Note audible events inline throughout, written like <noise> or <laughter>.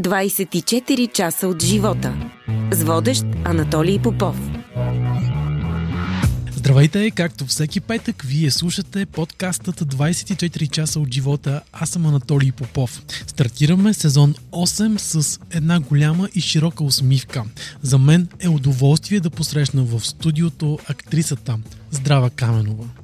24 часа от живота. С водещ Анатолий Попов. Здравейте, както всеки петък, вие слушате подкастът 24 часа от живота. Аз съм Анатолий Попов. Стартираме сезон 8 с една голяма и широка усмивка. За мен е удоволствие да посрещна в студиото актрисата Здрава Каменова.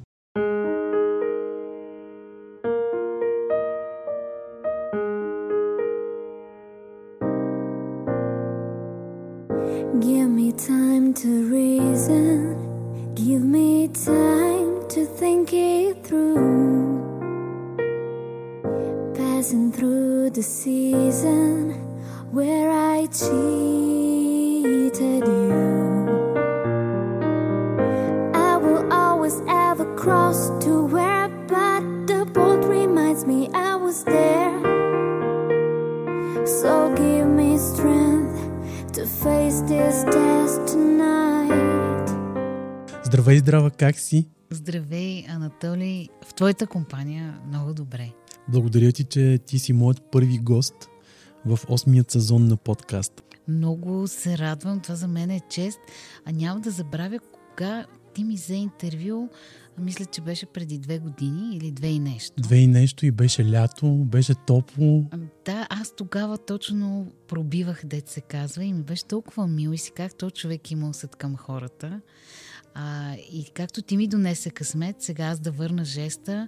Как си? Здравей, Анатолий. В твоята компания много добре. Благодаря ти, че ти си моят първи гост в 8-ият сезон на подкаст. Много се радвам. Това за мен е чест. А няма да забравя кога ти ми взе интервю. Мисля, че беше преди две години или две и нещо. Две и нещо и беше лято, беше топло. Да, аз тогава точно пробивах, дет се казва, и ми беше толкова мил и си как то човек има усет към хората. А, и както ти ми донесе късмет, сега аз да върна жеста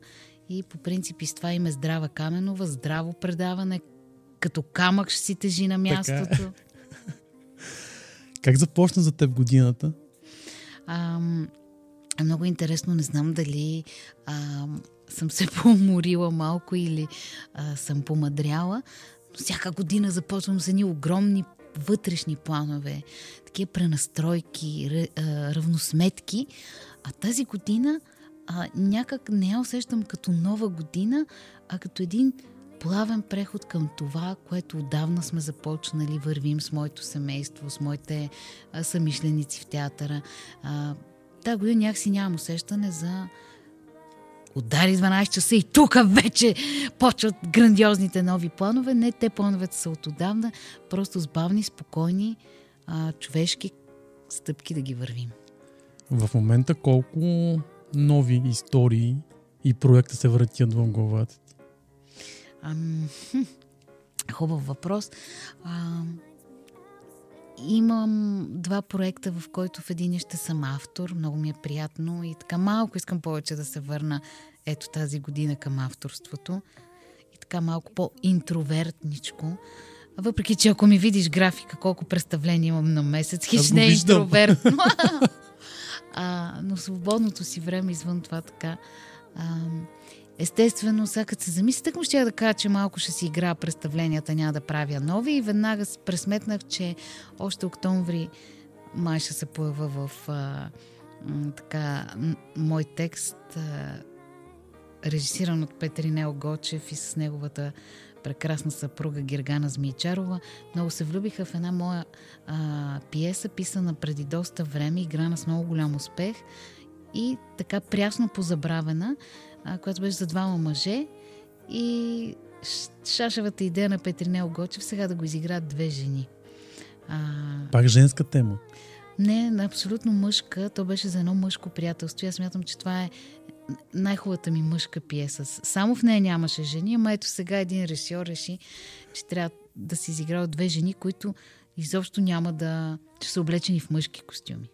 и по принцип и с това име Здрава Каменова, здраво предаване, като камък ще си тежи на мястото. <laughs> Как започна за теб годината? Е много интересно, не знам дали ам, съм се <laughs> поуморила малко или а, съм помадряла, но всяка година започвам с едни огромни вътрешни планове, такива пренастройки, равносметки, а тази година а, някак не я усещам като нова година, а като един плавен преход към това, което отдавна сме започнали, вървим с моето семейство, с моите а, самишленици в театъра. А, Та година някакси нямам усещане за удари 12 часа и тук вече почват грандиозните нови планове. Не, те плановете са от отдавна, просто с бавни, спокойни, а, човешки стъпки да ги вървим. В момента колко нови истории и проекта се въртят в главата ти? Ам, хм, хубав въпрос. А, имам два проекта, в който в един ще съм автор. Много ми е приятно и така малко искам повече да се върна ето тази година към авторството. И така малко по-интровертничко. Въпреки, че ако ми видиш графика, колко представления имам на месец, хич не е интровертно. <laughs> а, но свободното си време извън това така. А, естествено, сега като се замисля, так му ще да кажа, че малко ще си игра представленията, няма да правя нови и веднага пресметнах, че още октомври май ще се поява в а, така, м- мой текст, а, режисиран от Петринел Гочев и с неговата прекрасна съпруга Гергана Змийчарова. Много се влюбиха в една моя а, пиеса, писана преди доста време, играна с много голям успех и така прясно позабравена, която беше за двама мъже и шашевата идея на Петринел Гочев сега да го изиграят две жени. А, Пак женска тема. не, абсолютно мъжка. То беше за едно мъжко приятелство. Аз смятам, че това е най-хубавата ми мъжка пиеса. Само в нея нямаше жени, ама ето сега един режисьор реши, че трябва да се изигра от две жени, които изобщо няма да... че са облечени в мъжки костюми.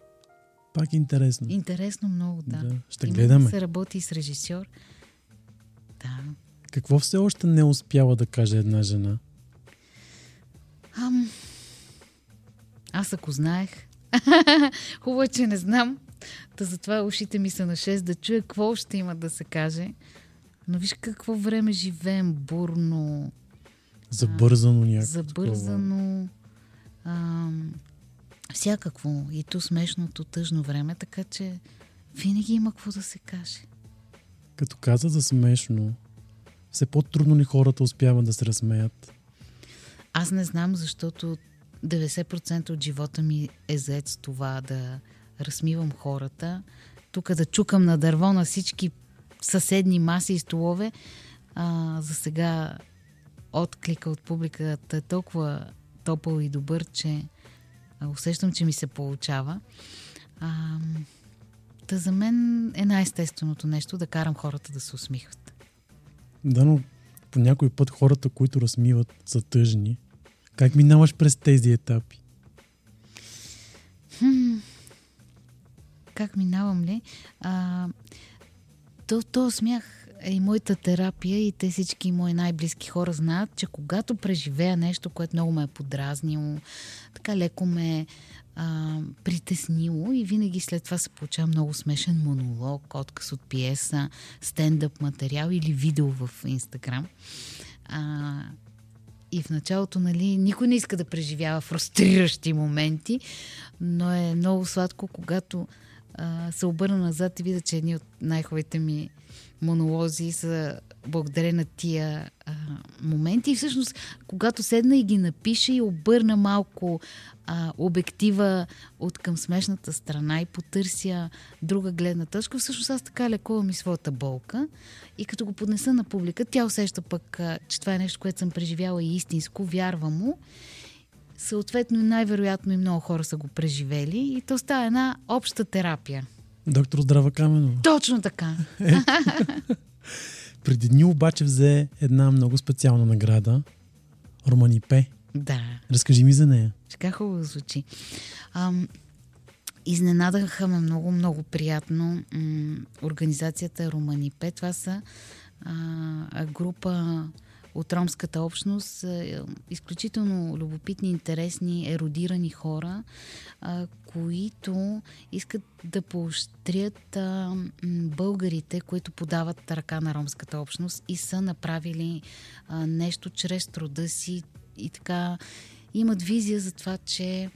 Пак интересно. Интересно много, да. Да, ще Има гледаме. Да се работи и с режисьор. Да. Какво все още не успява да каже една жена? Ам... Аз ако знаех. <laughs> Хубаво, е, че не знам. Та затова ушите ми са на 6 да чуя какво ще има да се каже. Но виж какво време живеем. Бурно, Забързано някакво. забързано, ам, всякакво. И то смешното, тъжно време, така че винаги има какво да се каже. Като каза за смешно, все по-трудно ли хората успяват да се разсмеят? Аз не знам, защото 90% от живота ми е зает с това да размивам хората. Тук да чукам на дърво на всички съседни маси и столове. А, за сега отклика от публиката е толкова топъл и добър, че усещам, че ми се получава. А, та за мен е най-естественото нещо да карам хората да се усмихват. Да, но по някой път хората, които размиват, са тъжни. Как минаваш през тези етапи? Как минавам ли? А, то, то смях е и моята терапия и те всички мои най-близки хора знаят, че когато преживея нещо, което много ме е подразнило, така леко ме а, притеснило и винаги след това се получава много смешен монолог, отказ от пиеса, стендъп материал или видео в Инстаграм. И в началото, нали, никой не иска да преживява фрустриращи моменти, но е много сладко, когато се обърна назад и видя, че едни от най-хубавите ми монолози са благодарение на тия а, моменти. И всъщност, когато седна и ги напиша и обърна малко а, обектива от към смешната страна и потърся друга гледна точка, всъщност аз така лекувам и своята болка. И като го поднеса на публика, тя усеща пък, а, че това е нещо, което съм преживяла и истинско, вярва му. Съответно, най-вероятно и много хора са го преживели. И то става една обща терапия. Доктор Здрава Каменова. Точно така. <laughs> Преди дни обаче взе една много специална награда. Романи П. Да. Разкажи ми за нея. Така хубаво звучи. Ам, изненадаха ме много, много приятно. М, организацията Романи П. Това са а, група от ромската общност, е, изключително любопитни, интересни, еродирани хора, които искат да поощрят българите, които подават ръка на ромската общност и са направили нещо чрез труда си и така имат визия за това, че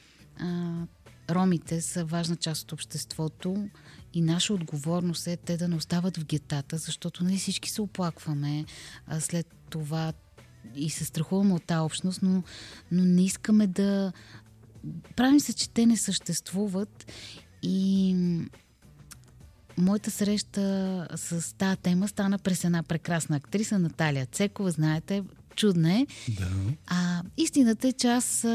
ромите са важна част от обществото и наша отговорност е те да не остават в гетата, защото нали всички се оплакваме а, след това и се страхуваме от тази общност, но, но не искаме да... Правим се, че те не съществуват и моята среща с тази тема стана през една прекрасна актриса, Наталия Цекова, знаете, чудна е. Да. А, истината е, че аз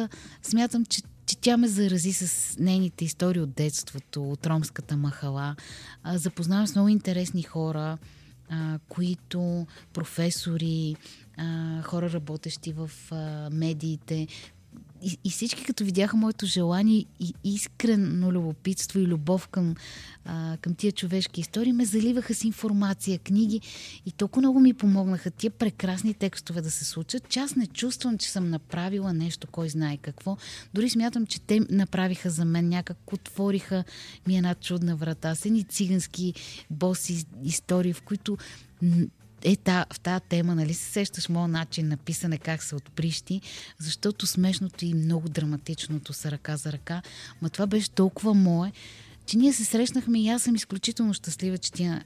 смятам, че, че тя ме зарази с нейните истории от детството, от ромската махала. Запознавам с много интересни хора, а, които професори, а, хора работещи в а, медиите. И, и всички като видяха моето желание и искрено любопитство и любов към, а, към тия човешки истории, ме заливаха с информация, книги и толкова много ми помогнаха тия прекрасни текстове да се случат, че аз не чувствам, че съм направила нещо, кой знае какво. Дори смятам, че те направиха за мен някак, отвориха ми една чудна врата, с едни цигански боси истории, в които е та, в тази тема, нали се сещаш моят начин на писане, как се отприщи, защото смешното и много драматичното са ръка за ръка, ма това беше толкова мое, че ние се срещнахме и аз съм изключително щастлива, че тия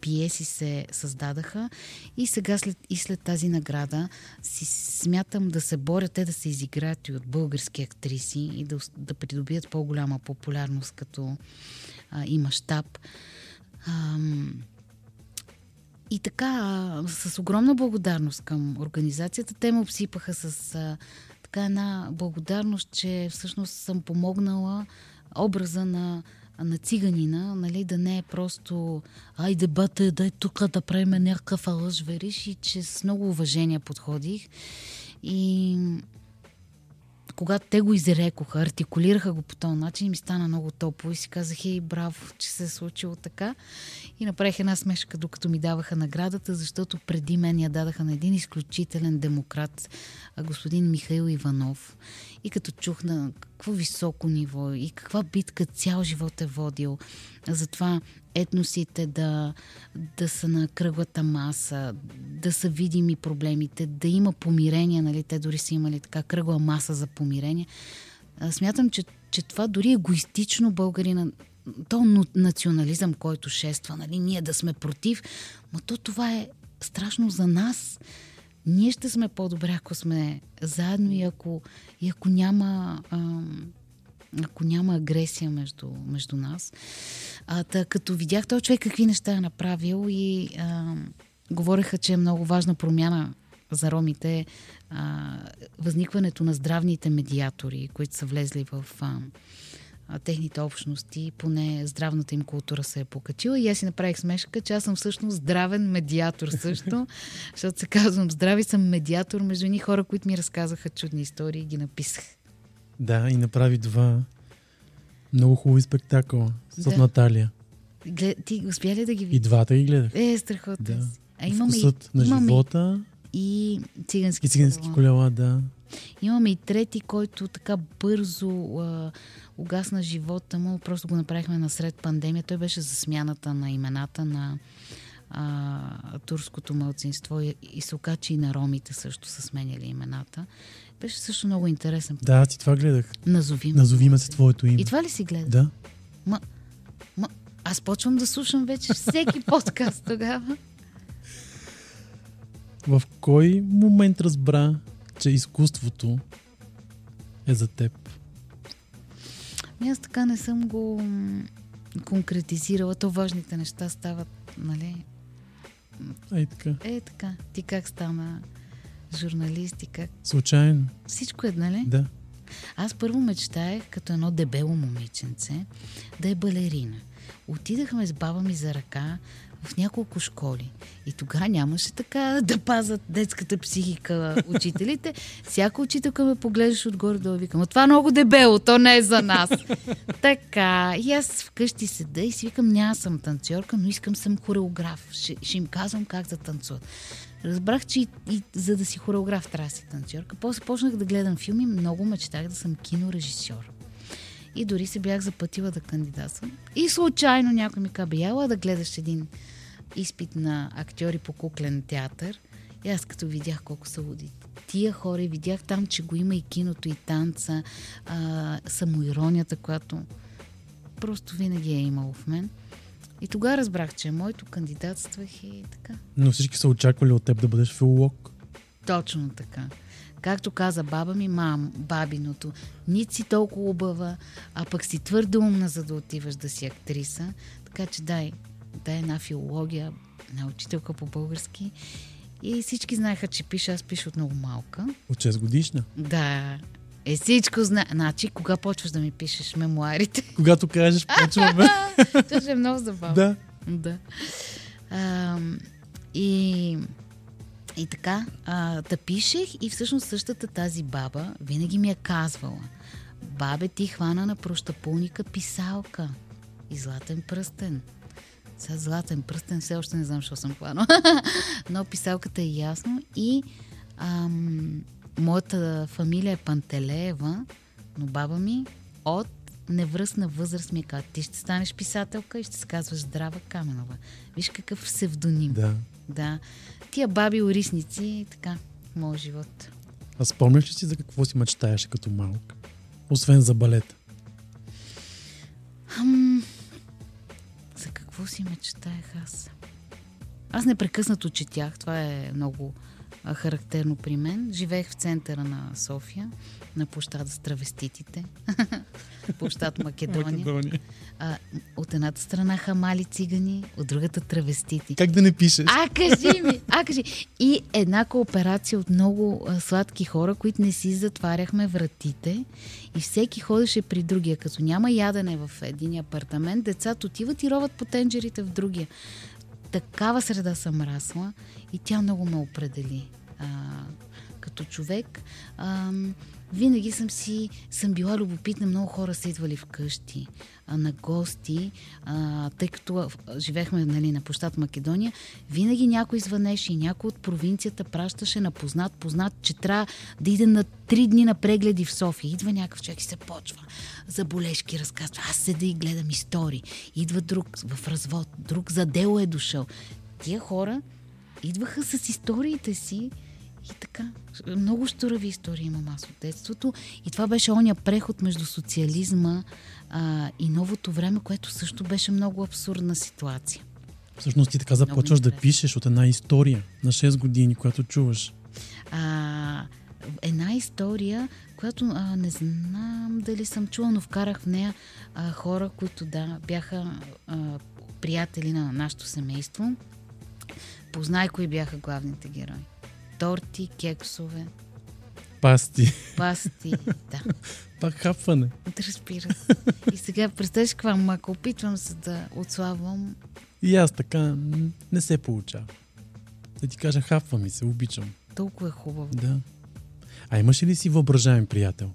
пиеси се създадаха и сега след, и след тази награда си смятам да се боря те да се изиграят и от български актриси и да, да придобият по-голяма популярност като а, и мащаб. И така, с огромна благодарност към организацията, те ме обсипаха с а, така една благодарност, че всъщност съм помогнала образа на, на циганина, нали, да не е просто айде бате, дай тук да правим някакъв алъж вериш и че с много уважение подходих. И когато те го изрекоха, артикулираха го по този начин, ми стана много топло и си казах, ей, браво, че се е случило така. И направих една смешка, докато ми даваха наградата, защото преди мен я дадаха на един изключителен демократ, господин Михаил Иванов. И като чух на какво високо ниво и каква битка цял живот е водил за това етносите да, да са на кръглата маса, да са видими проблемите, да има помирение, нали? Те дори са имали така кръгла маса за помирение. Смятам, че, че това дори егоистично българина, то национализъм, който шества, нали? Ние да сме против, но то това е страшно за нас. Ние ще сме по-добре, ако сме заедно и ако, и ако няма... Ам, ако няма агресия между, между нас. А, та, като видях този човек какви неща е направил и а, говореха, че е много важна промяна за ромите а, възникването на здравните медиатори, които са влезли в а, техните общности, поне здравната им култура се е покачила. И аз си направих смешка, че аз съм всъщност здравен медиатор също, <laughs> защото се казвам здрави съм медиатор между едни хора, които ми разказаха чудни истории и ги написах. Да, и направи два много хубави спектакъла с Да. Наталия. Глед, ти успя ли да ги И видиш? двата ги гледах. Е, страхотно. Да. А имаме и, Вкусът на имаме живота и цигански, и цигански колела. колела, да. Имаме и трети, който така бързо а, угасна живота му. Просто го направихме насред пандемия. Той беше за смяната на имената на а, турското мълцинство и, и се оказа, че и на ромите също са сменяли имената. Беше също много интересен. Да, ти това гледах. Назови ме. Назови ме се твоето име. И това ли си гледа? Да. Ма, ма, аз почвам да слушам вече всеки подкаст тогава. В кой момент разбра, че изкуството е за теб? Ами Аз така не съм го конкретизирала. То важните неща стават, нали? Ай така. Е, така. Ти как стана журналист и как... Случайно. Всичко е, нали? Да. Аз първо мечтаех, като едно дебело момиченце, да е балерина. Отидахме с баба ми за ръка в няколко школи. И тогава нямаше така да пазат детската психика учителите. <laughs> Всяка учителка ме поглеждаш отгоре да викам, това е много дебело, то не е за нас. <laughs> така. И аз вкъщи седа и си викам, няма съм танцорка, но искам съм хореограф. Ще, ще им казвам как да танцуват. Разбрах, че и, и за да си хореограф трябва да си танцорка. После почнах да гледам филми, много мечтах да съм кинорежисьор. И дори се бях запътила да кандидатствам. И случайно някой ми каза, да гледаш един изпит на актьори по куклен театър. И аз като видях колко са луди тия хора и видях там, че го има и киното, и танца, а, самоиронията, която просто винаги е имало в мен. И тогава разбрах, че е моето кандидатствах и така. Но всички са очаквали от теб да бъдеш филолог. Точно така. Както каза баба ми, мам, бабиното, нито си толкова хубава, а пък си твърде умна, за да отиваш да си актриса. Така че дай, дай една филология, една учителка по български. И всички знаеха, че пиша, аз пиша от много малка. От 6 годишна. Да, е всичко знае. Значи, кога почваш да ми пишеш мемуарите? <laughs> Когато кажеш, почваме. <laughs> Това ще е много забавно. да. Да. А, и, и така, а, да пишех и всъщност същата тази баба винаги ми е казвала Бабе, ти хвана на прощапулника писалка и златен пръстен. Сега златен пръстен все още не знам, защо съм хванала. <laughs> Но писалката е ясно и ам, моята фамилия е Пантелеева, но баба ми от невръстна възраст ми е каза, ти ще станеш писателка и ще се казваш Здрава Каменова. Виж какъв псевдоним. Да. Да. Тия баби орисници, така, моят живот. А спомняш ли си за какво си мечтаеше като малък? Освен за балет. Хм, за какво си мечтаех аз? Аз непрекъснато четях. Това е много характерно при мен. Живеех в центъра на София, на площада с травеститите. <laughs> площад Македония. А, от едната страна хамали цигани, от другата травестити. Как да не пишеш? А, кажи ми, а, кажи. И една кооперация от много а, сладки хора, които не си затваряхме вратите и всеки ходеше при другия. Като няма ядене в един апартамент, децата отиват и роват по тенджерите в другия. Такава среда съм расла и тя много ме определи а, като човек. А, винаги съм си съм била любопитна. Много хора са идвали вкъщи а, на гости, а, тъй като живеехме нали, на площад Македония. Винаги някой звънеше и някой от провинцията пращаше на познат, познат, че трябва да иде на три дни на прегледи в София. Идва някакъв човек и се почва. За болешки разказва. Аз седа и гледам истории. Идва друг в развод, друг за дело е дошъл. Тия хора идваха с историите си и така. Много щурави истории имам аз от детството. И това беше оня преход между социализма а, и новото време, което също беше много абсурдна ситуация. Всъщност ти така започваш да пишеш от една история на 6 години, която чуваш. А, една история, която а, не знам дали съм чула, но вкарах в нея а, хора, които да, бяха а, приятели на нашето семейство. Познай кои бяха главните герои. Торти, кексове, Пасти. пасти. <laughs> да, Пак хапване. разбира се. И сега представяш каква мака. Опитвам се да отслабвам. И аз така не се получава. Да ти кажа, хапва ми се, обичам. Толкова е хубаво. Да. А имаш ли си въображаем приятел?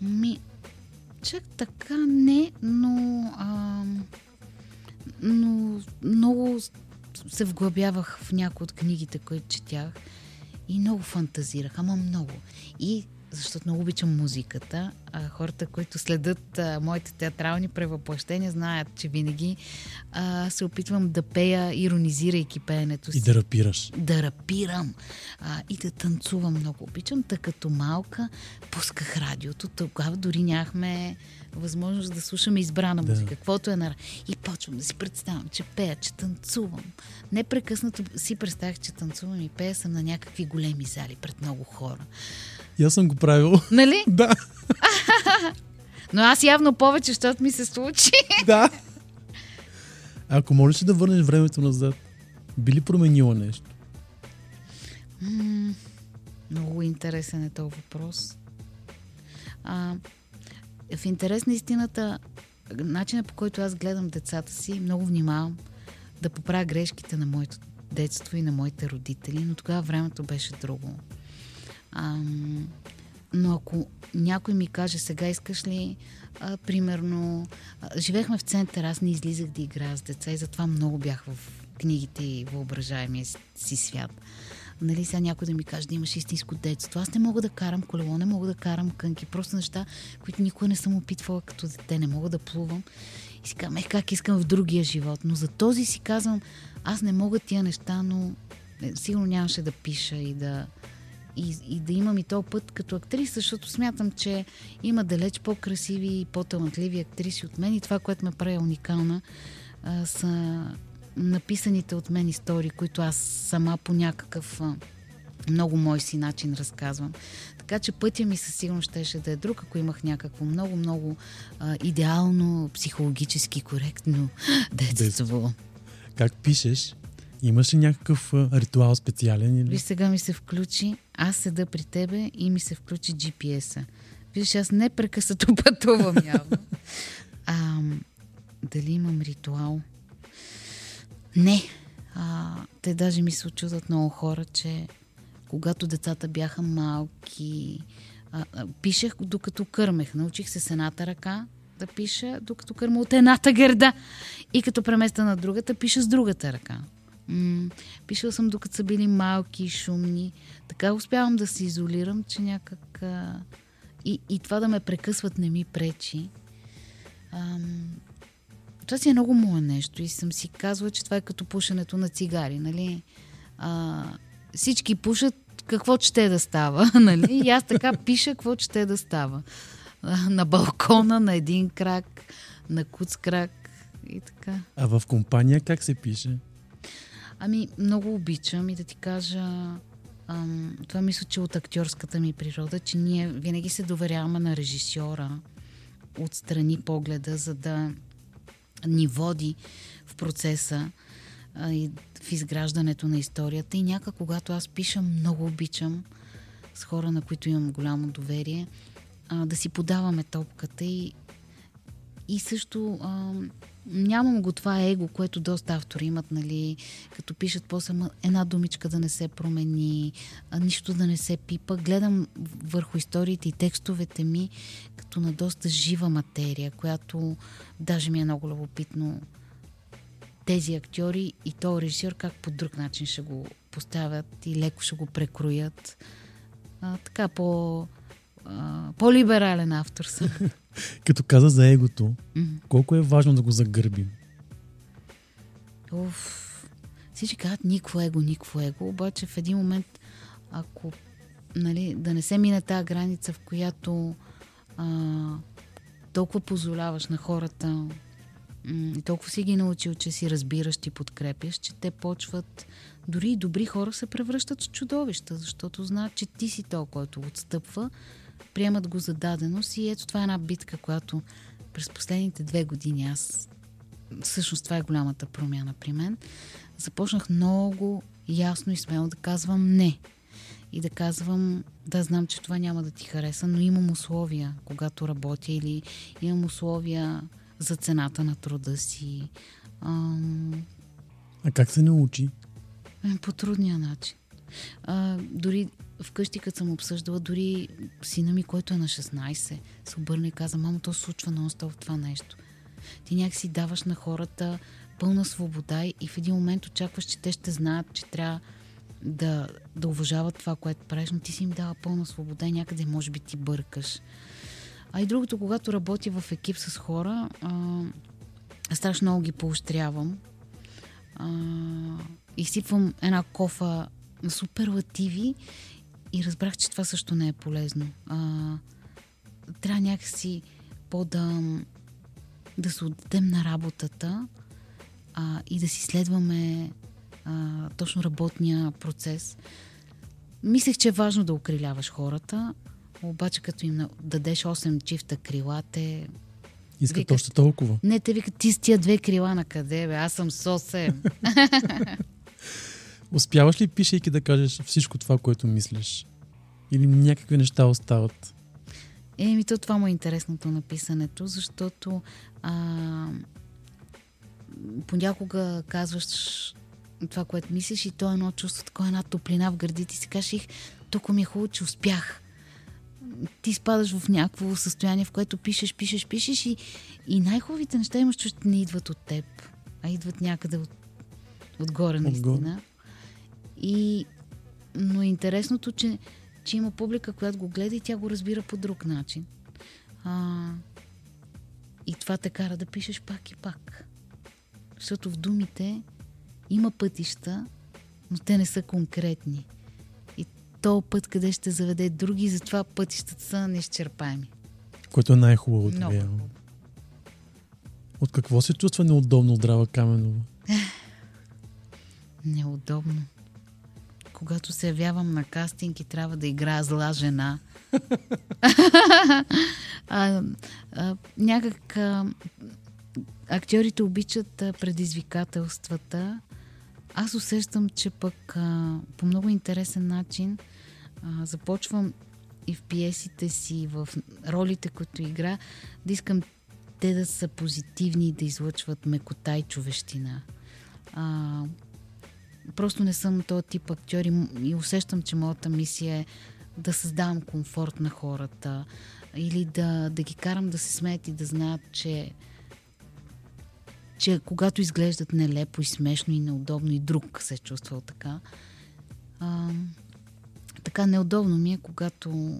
Ми, чак така не, но, а, но много се вглъбявах в някои от книгите, които четях и много фантазирах, ама много. И защото много обичам музиката, а хората, които следят а, моите театрални превъплъщения, знаят, че винаги а, се опитвам да пея, иронизирайки пеенето си И да рапираш. да рапирам а, и да танцувам много обичам. Та като малка пусках радиото. Тогава дори нямахме възможност да слушаме избрана Да. музика, каквото е на... И почвам да си представям, че пея, че танцувам. Непрекъснато си представях, че танцувам и пея съм на някакви големи зали пред много хора. И аз съм го правил. Нали? <laughs> да, <laughs> Но аз явно повече, защото ми се случи. да. <laughs> Ако можеш да върнеш времето назад, би ли променила нещо? Много интересен е този въпрос. А, в интерес на истината, начинът по който аз гледам децата си, много внимавам да поправя грешките на моето детство и на моите родители, но тогава времето беше друго. Ам, но ако някой ми каже, сега искаш ли, а, примерно, а, живеехме в център, аз не излизах да играя с деца и затова много бях в книгите и въображаемия си свят. Нали, сега някой да ми каже да имаш истинско детство. Аз не мога да карам колело, не мога да карам кънки. Просто неща, които никога не съм опитвала като дете. Не мога да плувам. И си казвам, как искам в другия живот. Но за този си казвам, аз не мога тия неща, но е, сигурно нямаше да пиша и да, и, и да имам и този път като актриса, защото смятам, че има далеч по-красиви и по-талантливи актриси от мен и това, което ме прави уникална, а, са написаните от мен истории, които аз сама по някакъв а, много мой си начин разказвам. Така че пътя ми със сигурност щеше да е друг, ако имах някакво много, много а, идеално, психологически коректно <gasps> детство. Как пишеш? Имаш ли някакъв а, ритуал специален? Или? Виж, сега ми се включи, аз седа при тебе и ми се включи GPS-а. Виж, аз непрекъснато <laughs> пътувам явно. А, дали имам ритуал? Не. А, те даже ми се очудват много хора, че когато децата бяха малки, а, а, пишех докато кърмех. Научих се с едната ръка да пиша, докато кърма от едната гърда. И като преместа на другата, пиша с другата ръка. М- пишала съм докато са били малки и шумни. Така успявам да се изолирам, че някак... А... И, и това да ме прекъсват не ми пречи. Ам... Това си е много мое нещо и съм си казвала, че това е като пушенето на цигари, нали? А, всички пушат какво ще да става, <laughs> нали? И аз така пиша какво ще да става. На балкона, на един крак, на куц крак и така. А в компания как се пише? Ами, много обичам и да ти кажа, ам, това мисля, че от актьорската ми природа, че ние винаги се доверяваме на режисьора, отстрани погледа, за да ни води в процеса а, и в изграждането на историята. И някак, когато аз пиша, много обичам с хора, на които имам голямо доверие, а, да си подаваме топката и, и също а, нямам го това его, което доста автори имат, нали, като пишат после «Ма една думичка да не се промени, нищо да не се пипа. Гледам върху историите и текстовете ми като на доста жива материя, която даже ми е много любопитно тези актьори и то режисьор как по друг начин ще го поставят и леко ще го прекроят. А, така по, а, по-либерален автор съм. <laughs> Като каза за егото, колко е важно да го загърбим? Уф. Всички казват никво его, никво его, обаче в един момент, ако нали, да не се мине тази граница, в която а, толкова позволяваш на хората и толкова си ги научил, че си разбираш и подкрепяш, че те почват, дори и добри хора се превръщат в чудовища, защото знаят, че ти си то, който отстъпва, приемат го за даденост и ето това е една битка, която през последните две години аз всъщност това е голямата промяна при мен. Започнах много ясно и смело да казвам не. И да казвам, да знам, че това няма да ти хареса, но имам условия, когато работя или имам условия за цената на труда си. Ам, А как се научи? е, по трудния начин. А, дори вкъщи, като съм обсъждала, дори сина ми, който е на 16, се обърна и каза, мамо, то случва нон-стоп това нещо. Ти някакси даваш на хората пълна свобода и в един момент очакваш, че те ще знаят, че трябва да, да уважават това, което правиш, но ти си им дава пълна свобода и някъде може би ти бъркаш. А и другото, когато работя в екип с хора, а, страшно много ги поощрявам. А, изсипвам една кофа на суперлативи и разбрах, че това също не е полезно. А, трябва някакси по-да да се отдадем на работата а, и да си следваме а, точно работния процес. Мислех, че е важно да окриляваш хората, обаче като им дадеш 8 чифта крила, те... Искат Викат- още толкова. Не, те викат, ти с тия две крила на къде, бе? Аз съм с 8. <laughs> Успяваш ли, пишейки, да кажеш всичко това, което мислиш? Или някакви неща остават? Еми, то това му е интересното на писането, защото а, понякога казваш това, което мислиш и то е едно чувство, такова една топлина в гърдите и си кажеш, тук ми е хубаво, че успях. Ти спадаш в някакво състояние, в което пишеш, пишеш, пишеш и, и най-хубавите неща имаш, че не идват от теб, а идват някъде от, отгоре, наистина. И, но е интересното, че, че има публика, която го гледа и тя го разбира по друг начин. А, и това те кара да пишеш пак и пак. Защото в думите има пътища, но те не са конкретни. И то път къде ще заведе други, затова пътищата са неизчерпаеми. Което е най-хубавото. Много. От какво се чувства неудобно здрава Каменова? Неудобно. Когато се явявам на кастинг и трябва да играя зла жена. <laughs> а, а, някак а, актьорите обичат а, предизвикателствата. Аз усещам, че пък а, по много интересен начин а, започвам и в пиесите си, в ролите, които игра, да искам те да са позитивни и да излъчват мекота и човещина. А, просто не съм този тип актьор и, и усещам, че моята мисия е да създавам комфорт на хората или да, да ги карам да се смеят и да знаят, че че когато изглеждат нелепо и смешно и неудобно и друг се е чувствал така, а, така неудобно ми е, когато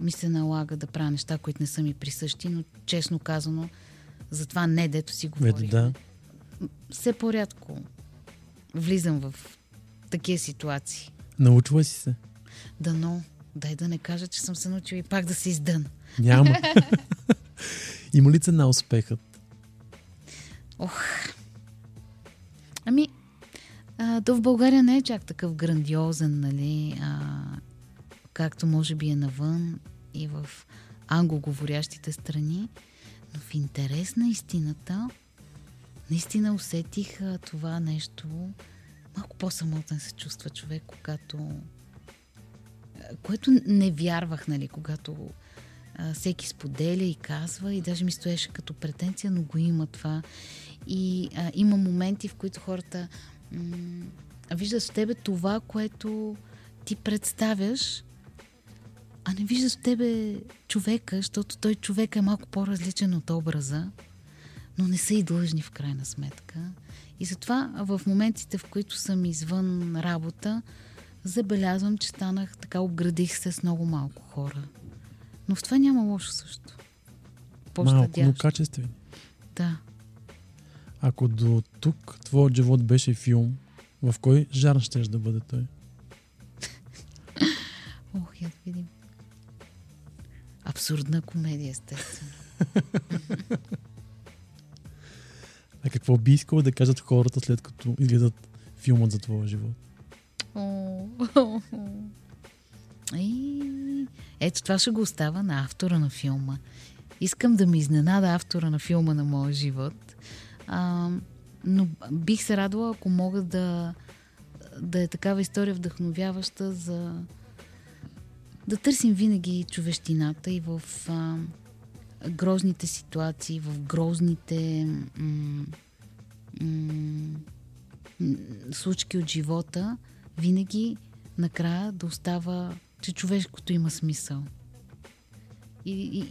ми се налага да правя неща, които не са ми присъщи, но честно казано, за това не, дето си Ето говорих. да. Все по-рядко влизам в такива ситуации. Научила си се. Дано, дай да не кажа, че съм се научила и пак да се издъна. Няма. <laughs> Има ли цена успехът? Ох. Ами, а, то в България не е чак такъв грандиозен, нали, а, както може би е навън и в англоговорящите страни, но в интерес на истината, наистина усетих това нещо. Малко по-самотен се чувства човек, когато което не вярвах, нали, когато а, всеки споделя и казва и даже ми стоеше като претенция, но го има това. И а, има моменти, в които хората м- виждат в тебе това, което ти представяш, а не виждат в тебе човека, защото той човек е малко по-различен от образа, но не са и длъжни в крайна сметка. И затова в моментите, в които съм извън работа, забелязвам, че станах така, обградих се с много малко хора. Но в това няма лошо също. Малко, но По-щадящо. качествени. Да. Ако до тук твоят живот беше филм, в кой жанр ще да бъде той? <laughs> Ох, я да видим. Абсурдна комедия, естествено. <laughs> Какво би искала да кажат хората след като изгледат филмът за твоя живот? И... Ето това ще го остава на автора на филма. Искам да ми изненада автора на филма на моя живот. А, но бих се радвала, ако мога да, да е такава история вдъхновяваща за да търсим винаги човещината и в а, грозните ситуации, в грозните м- м- случки от живота, винаги накрая да остава, че човешкото има смисъл. И, и,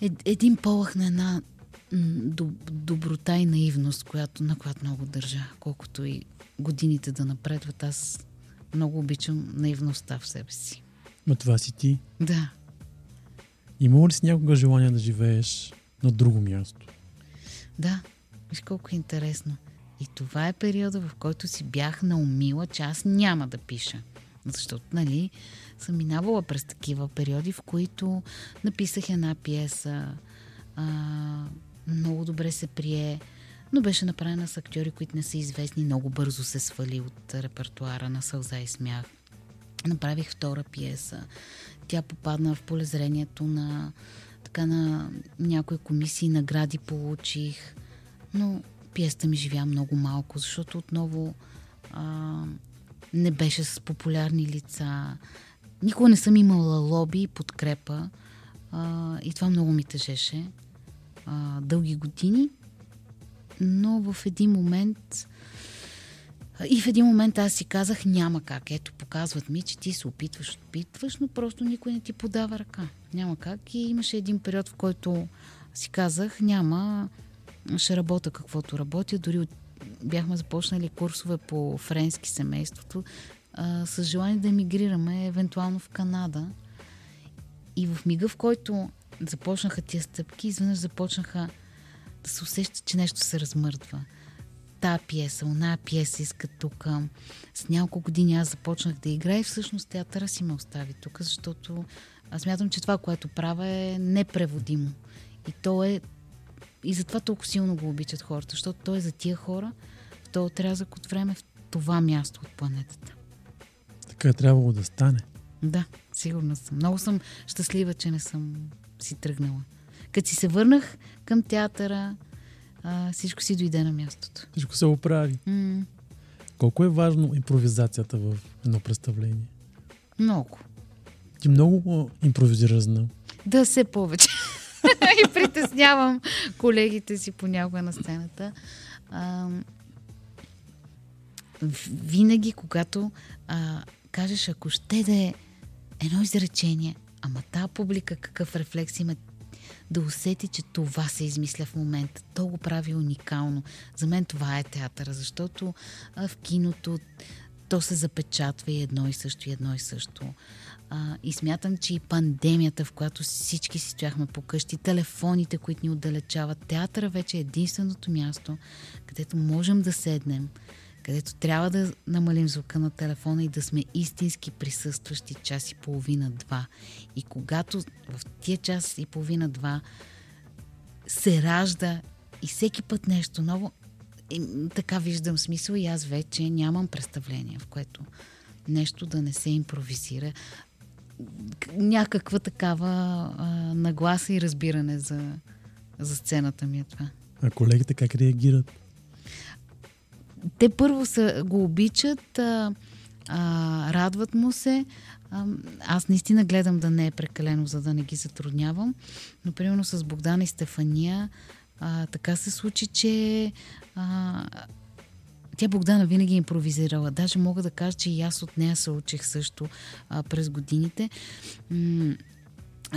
и един полъх на една доброта и наивност, която, на която много държа. Колкото и годините да напредват, аз много обичам наивността в себе си. Но това си ти. Да. Има ли си някога желание да живееш на друго място? Да. Виж колко е интересно. И това е периода, в който си бях наумила, че аз няма да пиша. Защото, нали, съм минавала през такива периоди, в които написах една пиеса, а, много добре се прие, но беше направена с актьори, които не са известни. Много бързо се свали от репертуара на Сълза и смях. Направих втора пиеса. Тя попадна в полезрението на, така, на някои комисии, награди получих. Но пиесата ми живя много малко, защото отново а, не беше с популярни лица. Никога не съм имала лоби и подкрепа а, и това много ми тежеше а, дълги години, но в един момент и в един момент аз си казах, няма как. Ето, показват ми, че ти се опитваш, опитваш, но просто никой не ти подава ръка. Няма как. И имаше един период, в който си казах, няма, ще работя каквото работя. Дори от... бяхме започнали курсове по френски семейството а, с желание да емигрираме, евентуално в Канада. И в мига, в който започнаха тия стъпки, изведнъж започнаха да се усеща, че нещо се размърдва. Та пиеса, она пиеса иска тук. С няколко години аз започнах да играя и всъщност театъра си ме остави тук, защото аз мятам, че това, което правя е непреводимо. И то е и затова толкова силно го обичат хората, защото той е за тия хора в този отрязък от време в това място от планетата. Така е трябвало да стане. Да, сигурна съм. Много съм щастлива, че не съм си тръгнала. Като си се върнах към театъра, а, всичко си дойде на мястото. Всичко се оправи. М- Колко е важно импровизацията в едно представление? много. Ти много импровизираш, знам. Да се повече. Притеснявам колегите си понякога на сцената. А, винаги, когато а, кажеш, ако ще да е едно изречение, ама та публика какъв рефлекс има да усети, че това се измисля в момента. То го прави уникално. За мен това е театъра, защото в киното то се запечатва и едно и също, и едно и също. А, и смятам, че и пандемията, в която всички си стояхме по къщи, телефоните, които ни отдалечават, театъра вече е единственото място, където можем да седнем, където трябва да намалим звука на телефона и да сме истински присъстващи час и половина-два. И когато в тия час и половина-два се ражда и всеки път нещо ново, и, така виждам смисъл и аз вече нямам представление, в което нещо да не се импровизира. Някаква такава а, нагласа и разбиране за, за сцената ми е това. А колегите как реагират? те първо са, го обичат, а, а, радват му се. А, аз наистина гледам да не е прекалено, за да не ги затруднявам. Но, примерно, с Богдана и Стефания а, така се случи, че а, тя Богдана винаги е импровизирала. Даже мога да кажа, че и аз от нея се учих също а, през годините. М-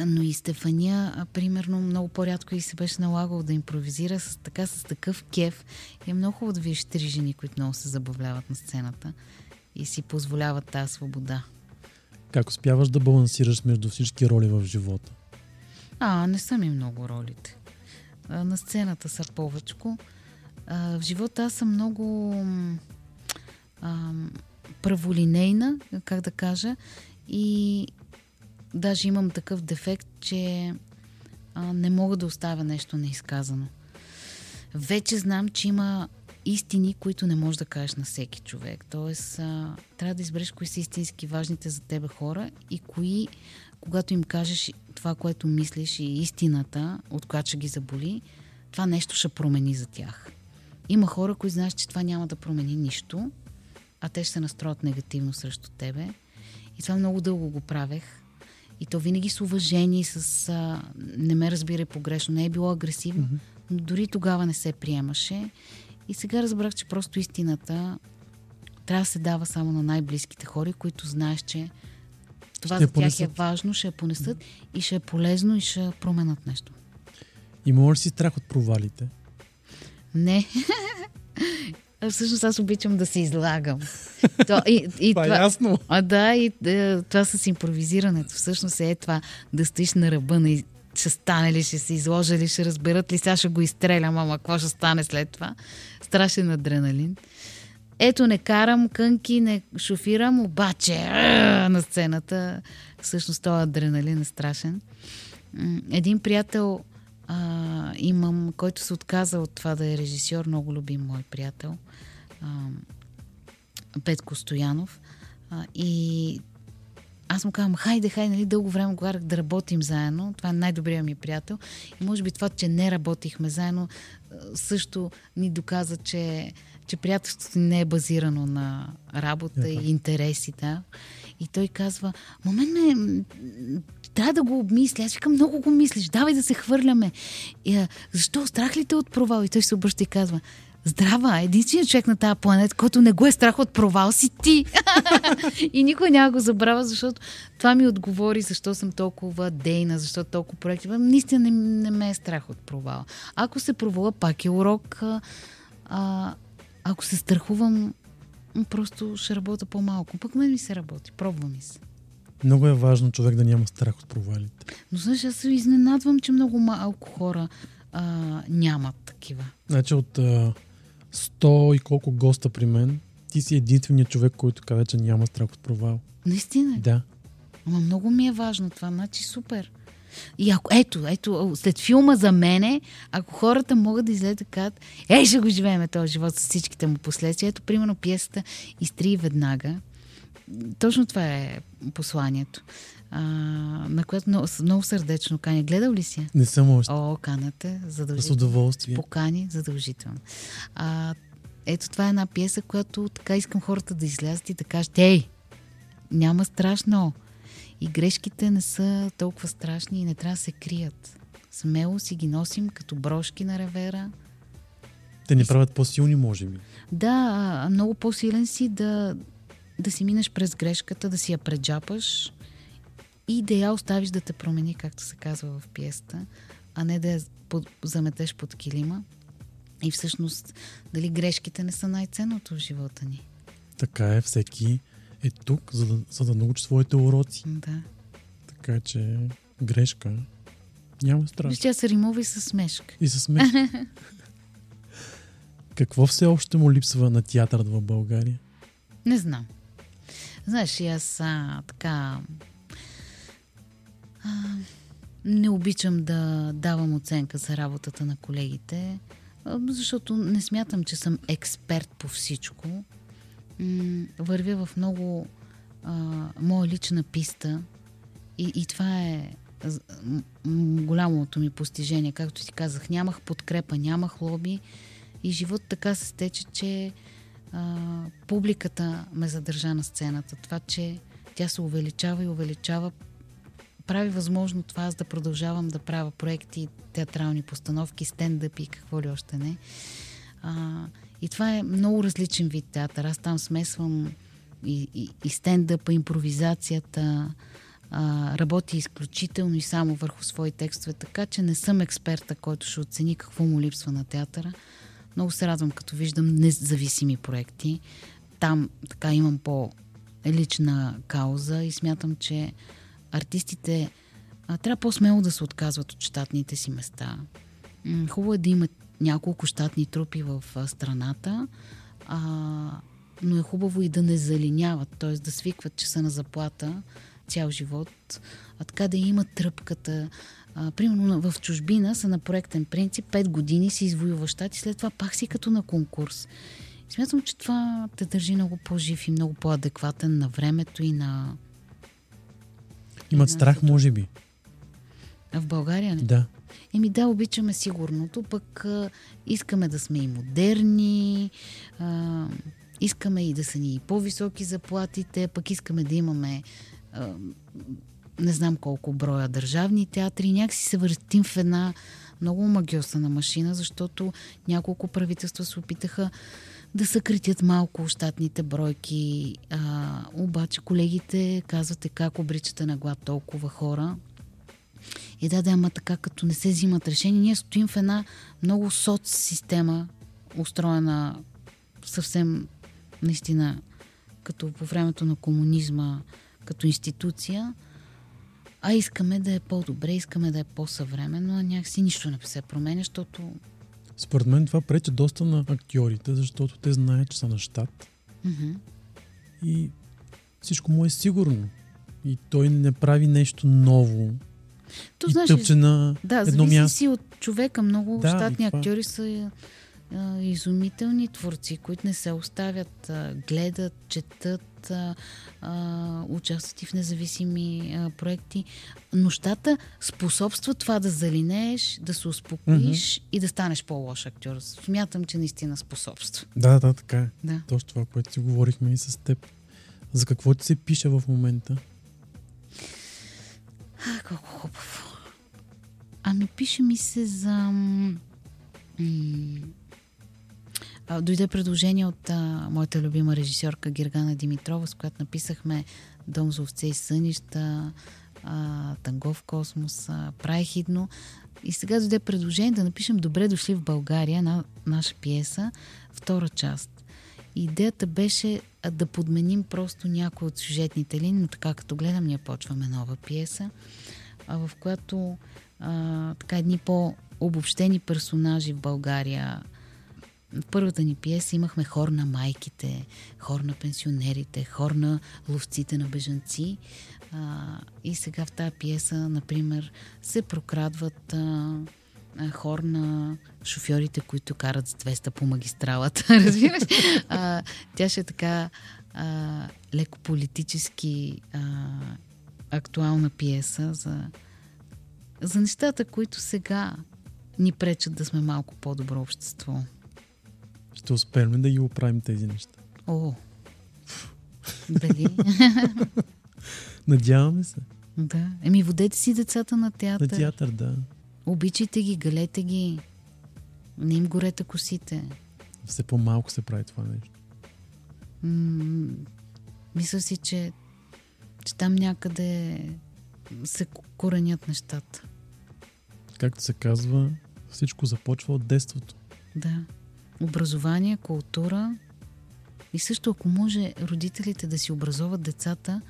но и Стефания, примерно, много по-рядко и се беше налагало да импровизира с, така, с такъв кеф. И е много хубаво да видиш три жени, които много се забавляват на сцената и си позволяват тази свобода. Как успяваш да балансираш между всички роли в живота? А, не са ми много ролите. А, на сцената са повечко. А, в живота аз съм много а, праволинейна, как да кажа, и Даже имам такъв дефект, че а, не мога да оставя нещо неизказано. Вече знам, че има истини, които не можеш да кажеш на всеки човек. Тоест, а, трябва да избереш кои са истински важните за тебе хора и кои, когато им кажеш това, което мислиш и истината, от която ще ги заболи, това нещо ще промени за тях. Има хора, които знаеш, че това няма да промени нищо, а те ще се настроят негативно срещу тебе. И това много дълго го правех. И то винаги с уважение, с... А, не ме разбирай погрешно, не е било агресивно, mm-hmm. но дори тогава не се приемаше. И сега разбрах, че просто истината трябва да се дава само на най-близките хора, които знаеш, че това Ще за тях понесат. е важно, ще я понесат и ще е полезно и ще променят нещо. Има ли си страх от провалите? Не. Всъщност аз обичам да се излагам. <laughs> То, и, и Това е ясно. А да, и е, това с импровизирането. Всъщност е това да стоиш на ръба на ще стане ли, ще се изложа ли, ще разберат ли, сега ще го изстрелям, ама какво ще стане след това? Страшен адреналин. Ето, не карам кънки, не шофирам, обаче а, на сцената всъщност този адреналин е страшен. Един приятел а, имам, който се отказа от това да е режисьор, много любим мой приятел. А, Петко Стоянов. А, и аз му казвам, хайде, хайде, нали, дълго време го карах да работим заедно. Това е най-добрият ми приятел. И може би това, че не работихме заедно, също ни доказа, че, че приятелството не е базирано на работа и интереси. Да. И той казва, момент ме, трябва да го обмисля. Аз викам, много го мислиш, давай да се хвърляме. И, а, защо? Страх ли те от провал? И той се обръща и казва, Здрава, единственият човек на тази планета, който не го е страх от провал, си ти. <laughs> и никой няма го забравя, защото това ми отговори защо съм толкова дейна, защо толкова проекти. Бе, Наистина не, не ме е страх от провал. Ако се провала, пак е урок. А, а, ако се страхувам, просто ще работя по-малко. Пък мен ми се работи, пробва ми се. Много е важно човек да няма страх от провалите. Но знаеш, аз се изненадвам, че много малко хора а, нямат такива. Значи от а, 100 и колко госта при мен, ти си единственият човек, който каза, че няма страх от провал. Наистина. Да. Ама много ми е важно това, значи супер. И ако, ето, ето, след филма за мене, ако хората могат да излезат да кажат, ей, ще го живеем този живот с всичките му последствия. Ето, примерно, пиесата Изтри веднага. Точно това е посланието, а, на което много, много сърдечно каня. Гледал ли си? Не съм още. О, канате, С задължително. удоволствие. Покани, задължително. А, ето това е една пиеса, която така искам хората да излязат и да кажат, ей, няма страшно. И грешките не са толкова страшни и не трябва да се крият. Смело си ги носим като брошки на ревера. Те ни правят по-силни, може би. Да, много по-силен си да, да си минеш през грешката, да си я преджапаш и да я оставиш да те промени, както се казва в пиеста, а не да я под, заметеш под килима. И всъщност, дали грешките не са най-ценното в живота ни? Така е, всеки е тук, за да, за да научи своите уроци. Да. Така че грешка няма страх. Виж, тя се римува и със смешка. И с смех. <laughs> Какво все още му липсва на театърът в България? Не знам. Знаеш, и аз а, така... А, не обичам да давам оценка за работата на колегите, защото не смятам, че съм експерт по всичко. Вървя в много а, моя лична писта и, и това е голямото ми постижение. Както ти казах, нямах подкрепа, нямах лоби и живот така се стече, че публиката ме задържа на сцената. Това, че тя се увеличава и увеличава, прави възможно това аз да продължавам да правя проекти, театрални постановки, стендъпи и какво ли още не. А, и това е много различен вид театър. Аз там смесвам и, и, и стендъпа, импровизацията, а, работи изключително и само върху свои текстове, така че не съм експерта, който ще оцени какво му липсва на театъра. Много се радвам, като виждам независими проекти. Там така имам по-лична кауза и смятам, че артистите а, трябва по-смело да се отказват от щатните си места. Хубаво е да имат няколко щатни трупи в страната, а, но е хубаво и да не залиняват, т.е. да свикват, че са на заплата цял живот, а така да имат тръпката. А, примерно на- в чужбина са на проектен принцип, 5 години си извоюва щат и след това пак си като на конкурс. Смятам, че това те държи много по-жив и много по-адекватен на времето и на... Имат Да, страх, може би. А в България не. Да. Еми да, обичаме сигурното, пък а, искаме да сме и модерни. А, искаме и да са ни по-високи заплатите, пък искаме да имаме а, не знам колко броя държавни театри. Някакси се въртим в една много магиосана машина, защото няколко правителства се опитаха да съкратят малко щатните бройки. А, обаче колегите казвате как обричате на глад толкова хора. И да, да, ама така, като не се взимат решения, ние стоим в една много соц система, устроена съвсем наистина като по времето на комунизма, като институция, а искаме да е по-добре, искаме да е по-съвременно, а някакси нищо не се променя, защото... Според мен това пречи доста на актьорите, защото те знаят, че са на щат Мгм. и всичко му е сигурно. И той не прави нещо ново То, и знаеш, тъпче на да, едно зависи място. си от човека. Много Да, щатни актьори са а, изумителни творци, които не се оставят, а, гледат, четат, а, а, участват и в независими а, проекти. Нощата способства това да залинееш, да се успокоиш и да станеш по-лош актьор. Смятам, че наистина способства. Да, да, така е. Да. Точно това, което си говорихме и с теб. За какво ти се пише в момента? А, колко хубаво. Ами пише ми се за... м, дойде предложение от а, моята любима режисьорка Гергана Димитрова, с която написахме Дом за овце и сънища, а, Танго в космоса, Прайхидно. И сега дойде предложение да напишем Добре дошли в България, на наша пиеса, втора част. Идеята беше да подменим просто някои от сюжетните линии, но така като гледам, ние почваме нова пиеса, в която а, така едни по-обобщени персонажи в България. Първата ни пиеса имахме хор на майките, хор на пенсионерите, хор на ловците на бежанци. А, и сега в тази пиеса, например, се прокрадват а, хор на шофьорите, които карат с 200 по магистралата. <laughs> Разбираш? А, тя ще е така а, леко политически а, актуална пиеса за, за нещата, които сега ни пречат да сме малко по-добро общество. Ще успеем ли да ги оправим тези неща? О, дали? <laughs> Надяваме се. да. Еми, водете си децата на театър. На театър, да. Обичайте ги, галете ги. Не им горете косите. Все по-малко се прави това нещо. М- мисля си, че, че там някъде се ко- коренят нещата. Както се казва, всичко започва от детството. Да. Образование, култура. И също, ако може родителите да си образоват децата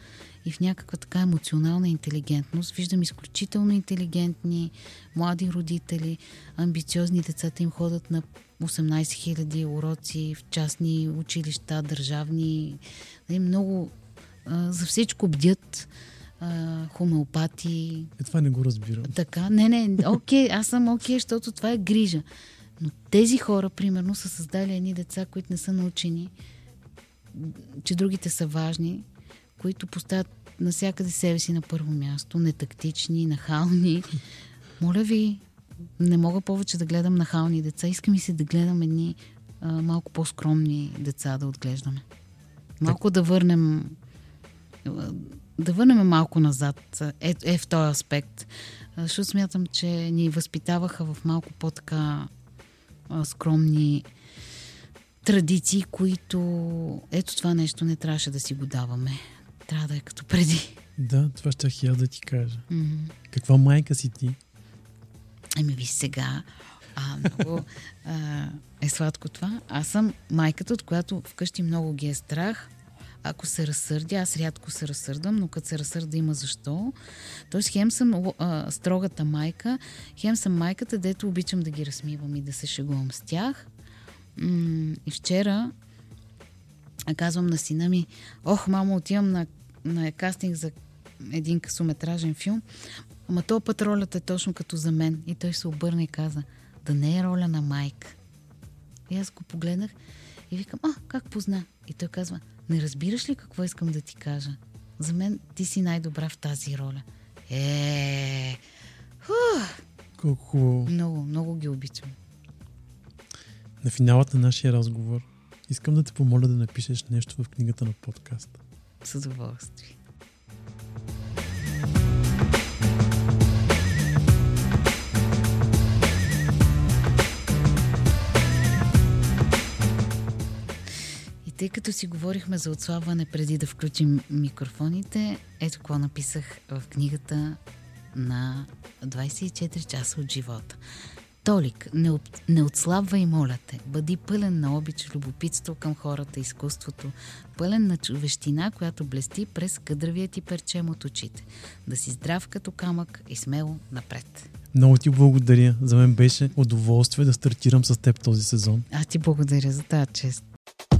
и в някаква така емоционална интелигентност. Виждам изключително интелигентни млади родители, амбициозни децата им ходят на 18 000 уроци в частни училища, държавни. Нали, Много а, за всичко бдят а, хомеопати, Е, това не го разбирам. така, не, не, окей, аз съм окей, защото това е грижа. Но тези хора, примерно, са създали едни деца, които не са научени, че другите са важни, които поставят насякъде себе си на първо място, нетактични, нахални. Моля ви, не мога повече да гледам нахални деца. Иска ми се да гледам едни а, малко по-скромни деца да отглеждаме. Малко да върнем да върнем малко назад е, е в този аспект. Защото смятам, че ни възпитаваха в малко по-така а, скромни традиции, които ето това нещо не трябваше да си го даваме. Трябва да е като преди. Да, това ще и аз да ти кажа. М. Каква майка си ти? Ами виж сега, а, много а, е сладко това. Аз съм майката, от която вкъщи много ги е страх. Ако се разсърдя, аз рядко се разсърдам, но като се разсърда има защо. Тоест, хем съм а, строгата майка, хем съм майката, дето обичам да ги размивам и да се шегувам с тях. М- и вчера казвам на сина ми, ох, мамо, отивам на, на кастинг за един късометражен филм, ама този път ролята е точно като за мен. И той се обърна и каза, да не е роля на майка. И аз го погледнах и викам, а, как позна? И той казва, не разбираш ли какво искам да ти кажа? За мен ти си най-добра в тази роля. Е, Колко хубаво. много, много ги обичам. На финалът на нашия разговор Искам да те помоля да напишеш нещо в книгата на подкаста. С удоволствие. Тъй като си говорихме за отслабване преди да включим микрофоните, ето какво написах в книгата на 24 часа от живота. Толик, не, от, не отслабвай, моля те. Бъди пълен на обич, любопитство към хората, изкуството, пълен на човещина, която блести през къдравия ти перчем от очите. Да си здрав като камък и смело напред. Много ти благодаря. За мен беше удоволствие да стартирам с теб този сезон. Аз ти благодаря за тази чест.